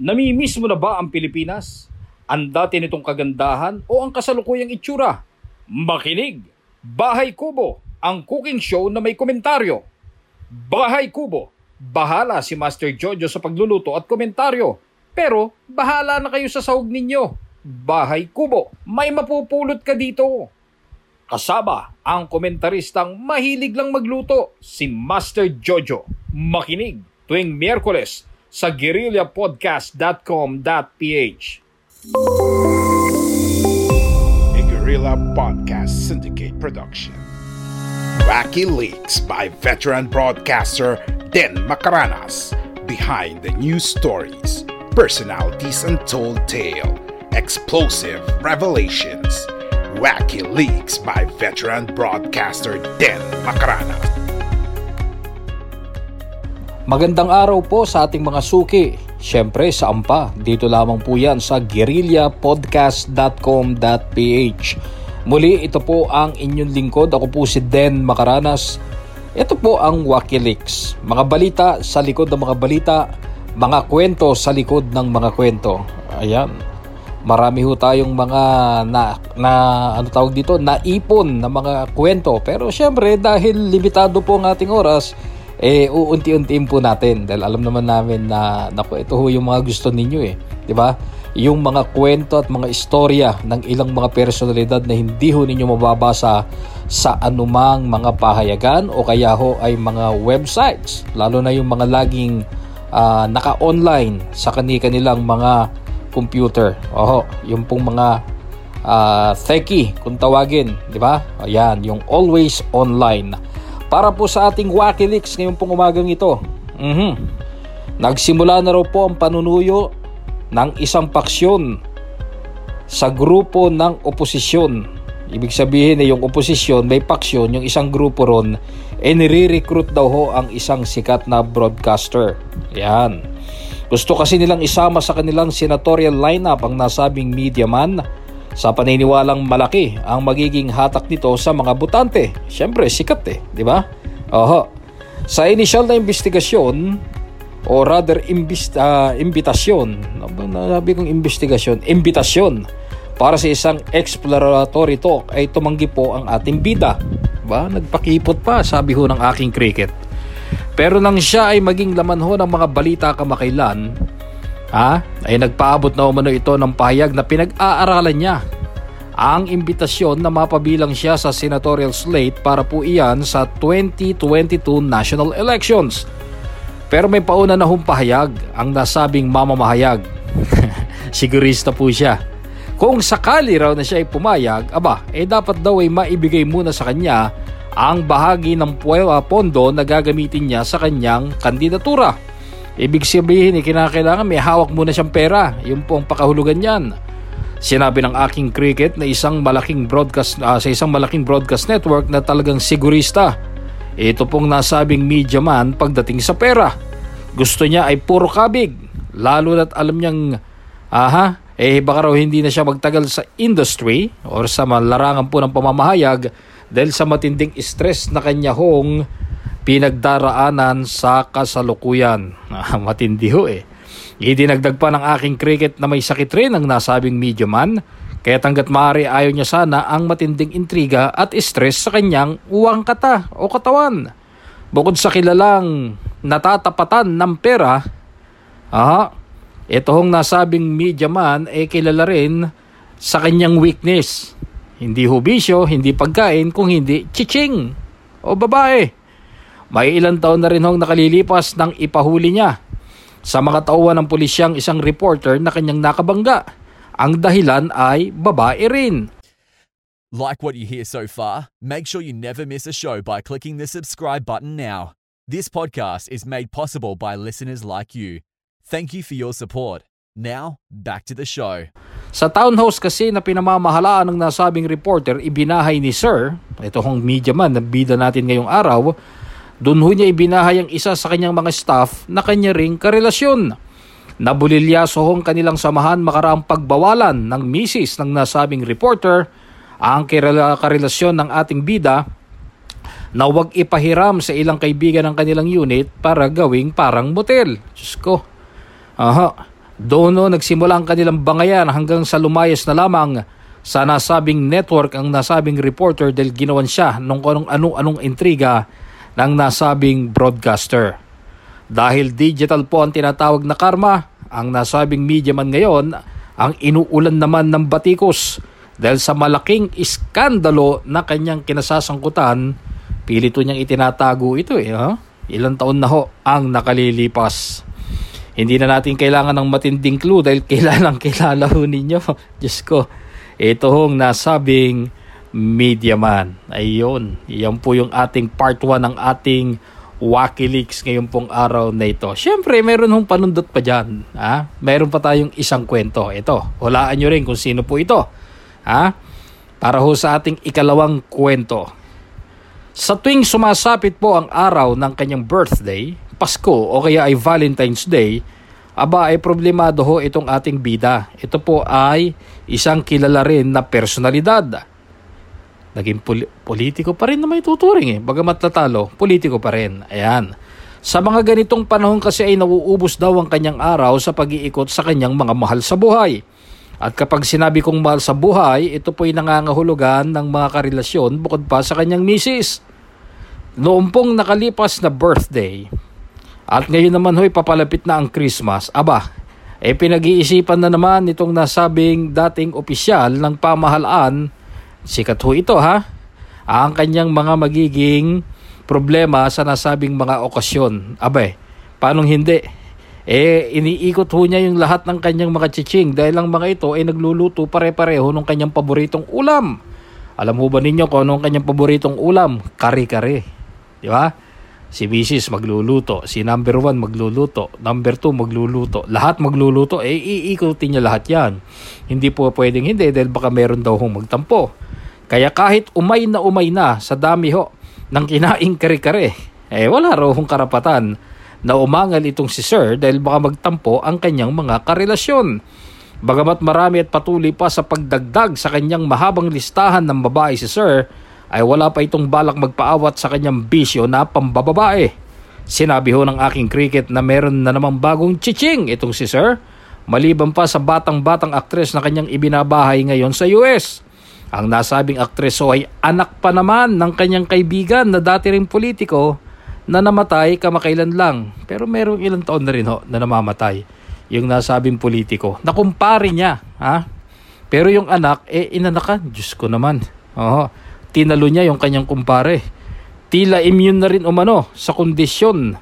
Namimiss mo na ba ang Pilipinas? Ang dati nitong kagandahan o ang kasalukuyang itsura? Makinig! Bahay Kubo, ang cooking show na may komentaryo. Bahay Kubo, bahala si Master Jojo sa pagluluto at komentaryo. Pero bahala na kayo sa sahog ninyo. Bahay Kubo, may mapupulot ka dito. Kasaba ang komentaristang mahilig lang magluto, si Master Jojo. Makinig tuwing Miyerkules sa guerrillapodcast.com.ph. A Guerrilla Podcast Syndicate production. Wacky Leaks by veteran broadcaster Den Macaranas. Behind the news stories, personalities untold tale, explosive revelations. Wacky Leaks by veteran broadcaster Den Macaranas. Magandang araw po sa ating mga suki. Siyempre sa AMPA, dito lamang po yan sa guerrillapodcast.com.ph Muli ito po ang inyong lingkod. Ako po si Den Macaranas. Ito po ang Wakilix. Mga balita sa likod ng mga balita, mga kwento sa likod ng mga kwento. Ayan. Marami ho tayong mga na, na ano tawag dito, naipon na mga kwento. Pero syempre dahil limitado po ang ating oras, eh uunti-untiin po natin dahil alam naman namin na naku, ito ho yung mga gusto ninyo eh, 'di ba? Yung mga kwento at mga istorya ng ilang mga personalidad na hindi ho ninyo mababasa sa anumang mga pahayagan o kaya ho ay mga websites, lalo na yung mga laging uh, naka-online sa kani-kanilang mga computer. Oho, yung pong mga uh, techie kung tawagin, 'di ba? Ayan, yung always online para po sa ating Wakilix ngayong pong umagang ito. Mm-hmm. Nagsimula na raw po ang panunuyo ng isang paksyon sa grupo ng oposisyon. Ibig sabihin na yung oposisyon may paksyon, yung isang grupo ron, eh nire-recruit daw ho ang isang sikat na broadcaster. Yan. Gusto kasi nilang isama sa kanilang senatorial lineup ang nasabing media man sa paniniwalang malaki ang magiging hatak nito sa mga butante. Siyempre, sikat eh, di ba? Oho. Sa initial na investigasyon, o rather imbis, uh, imbitasyon, nabi kong investigasyon, imbitasyon para sa isang exploratory talk ay tumanggi po ang ating bida. Ba, nagpakipot pa, sabi ho ng aking cricket. Pero nang siya ay maging laman ho ng mga balita kamakailan, ha, ay nagpaabot na umano ito ng pahayag na pinag-aaralan niya ang imbitasyon na mapabilang siya sa senatorial slate para po iyan sa 2022 national elections. Pero may pauna na humpahayag ang nasabing mamamahayag. Sigurista po siya. Kung sakali raw na siya ay pumayag, aba, eh dapat daw ay maibigay muna sa kanya ang bahagi ng pondo na gagamitin niya sa kanyang kandidatura. Ibig sabihin, eh, kinakailangan may hawak muna siyang pera. Yung po ang pakahulugan niyan. Sinabi ng aking cricket na isang malaking broadcast uh, sa isang malaking broadcast network na talagang sigurista. Ito pong nasabing media man pagdating sa pera. Gusto niya ay puro kabig. Lalo na't alam niyang aha, eh baka raw hindi na siya magtagal sa industry or sa larangan po ng pamamahayag dahil sa matinding stress na kanya hong pinagdaraanan sa kasalukuyan. Ah, matindi ho eh. Idinagdag pa ng aking cricket na may sakit rin ang nasabing mediuman, kaya tanggat maaari ayaw niya sana ang matinding intriga at stress sa kanyang uwang kata o katawan. Bukod sa kilalang natatapatan ng pera, aha, Ito hong nasabing media man ay eh, kilala rin sa kanyang weakness. Hindi hubisyo, hindi pagkain, kung hindi chiching o babae. May ilang taon na rin hong nakalilipas nang ipahuli niya sa mga tauhan ng pulisyang isang reporter na kanyang nakabangga. Ang dahilan ay babae rin. Like what you hear so far? Make sure you never miss a show by clicking the subscribe button now. This podcast is made possible by listeners like you. Thank you for your support. Now, back to the show. Sa townhouse kasi na pinamamahalaan ng nasabing reporter, ibinahay ni Sir, ito hong media man na bida natin ngayong araw, doon ho niya ibinahay ang isa sa kanyang mga staff na kanya ring karelasyon. Nabulilyaso hong kanilang samahan makaraang pagbawalan ng misis ng nasabing reporter ang karelasyon ng ating bida na huwag ipahiram sa ilang kaibigan ng kanilang unit para gawing parang motel. Diyos ko. Aha. Doon no, nagsimula ang kanilang bangayan hanggang sa lumayas na lamang sa nasabing network ang nasabing reporter dahil ginawan siya nung anong anong intriga ng nasabing broadcaster. Dahil digital po ang tinatawag na karma, ang nasabing media man ngayon ang inuulan naman ng batikos dahil sa malaking iskandalo na kanyang kinasasangkutan, pilito niyang itinatago ito eh. Ha? Ilang taon na ho ang nakalilipas. Hindi na natin kailangan ng matinding clue dahil kilalang kilala ho ninyo. Diyos ko, ito hong nasabing Media Man. Ayun, yan po yung ating part 1 ng ating Wakileaks ngayon pong araw na ito. Siyempre, meron hong panundot pa dyan. Ha? Meron pa tayong isang kwento. Ito, hulaan nyo rin kung sino po ito. Ha? Para ho sa ating ikalawang kwento. Sa tuwing sumasapit po ang araw ng kanyang birthday, Pasko o kaya ay Valentine's Day, aba ay problemado ho itong ating bida. Ito po ay isang kilala rin na personalidad naging pol- politiko pa rin na may tuturing eh. Bagamat natalo, politiko pa rin. Ayan. Sa mga ganitong panahon kasi ay nauubos daw ang kanyang araw sa pag-iikot sa kanyang mga mahal sa buhay. At kapag sinabi kong mahal sa buhay, ito po'y nangangahulugan ng mga karelasyon bukod pa sa kanyang misis. Noong pong nakalipas na birthday, at ngayon naman ho'y papalapit na ang Christmas, aba, eh pinag-iisipan na naman itong nasabing dating opisyal ng pamahalaan Sikat ho ito ha. Ang kanyang mga magiging problema sa nasabing mga okasyon. Abay, paano hindi? Eh, iniikot ho niya yung lahat ng kanyang mga chiching dahil ang mga ito ay nagluluto pare-pareho ng kanyang paboritong ulam. Alam mo ba ninyo kung anong kanyang paboritong ulam? Kare-kare. Di ba? Si Mrs. magluluto, si number 1 magluluto, number 2 magluluto, lahat magluluto, eh iikutin niya lahat yan. Hindi po pwedeng hindi dahil baka meron daw hong magtampo. Kaya kahit umay na umay na sa dami ho ng kinaing kare-kare, eh wala raw hong karapatan na umangal itong si Sir dahil baka magtampo ang kanyang mga karelasyon. Bagamat marami at patuloy pa sa pagdagdag sa kanyang mahabang listahan ng babae si Sir, ay wala pa itong balak magpaawat sa kanyang bisyo na pambababae. Sinabi ho ng aking cricket na meron na namang bagong chiching itong si Sir, maliban pa sa batang-batang aktres na kanyang ibinabahay ngayon sa US. Ang nasabing aktreso ay anak pa naman ng kanyang kaibigan na dati ring politiko na namatay kamakailan lang. Pero merong ilang taon na rin ho na namamatay yung nasabing politiko. Nakumpare niya. Ha? Pero yung anak, eh inanakan. Diyos ko naman. Oo. Tinalo niya yung kanyang kumpare. Tila immune na rin umano sa kondisyon.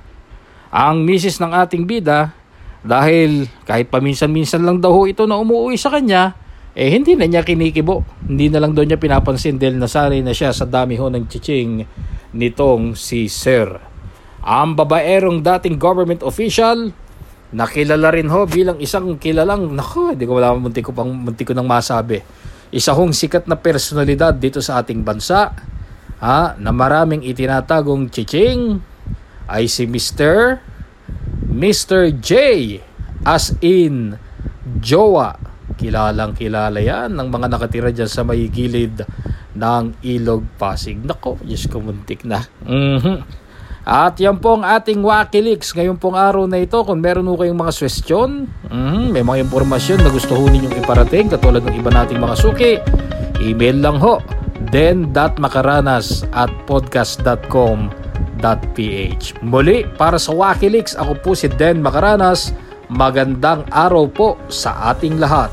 Ang misis ng ating bida, dahil kahit paminsan-minsan lang daw ho ito na umuwi sa kanya, eh hindi na niya kinikibo. Hindi na lang daw niya pinapansin dahil nasanay na siya sa dami ho ng chiching nitong si Sir. Ang babaerong dating government official, nakilala rin ho bilang isang kilalang, nako, hindi ko wala munti ko pang munti ko nang masabi. Isa hong sikat na personalidad dito sa ating bansa, ha, na maraming itinatagong chiching ay si Mr. Mr. J as in Jowa Kilalang kilala yan ng mga nakatira dyan sa may gilid ng Ilog Pasig. Nako, Diyos ko muntik na. Mm-hmm. At yan po ang ating Wakileaks ngayon pong araw na ito. Kung meron po kayong mga question, mm, may mga impormasyon na gusto ho ninyong iparating katulad ng iba nating mga suki, email lang ho den.makaranas at podcast.com.ph Muli, para sa Wakileaks, ako po si Den Makaranas Magandang araw po sa ating lahat.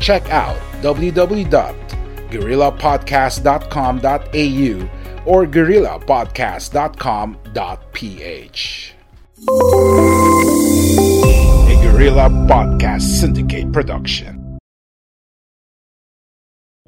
check out www.guerrillapodcast.com.au or guerrillapodcast.com.ph. A Guerrilla Podcast Syndicate production.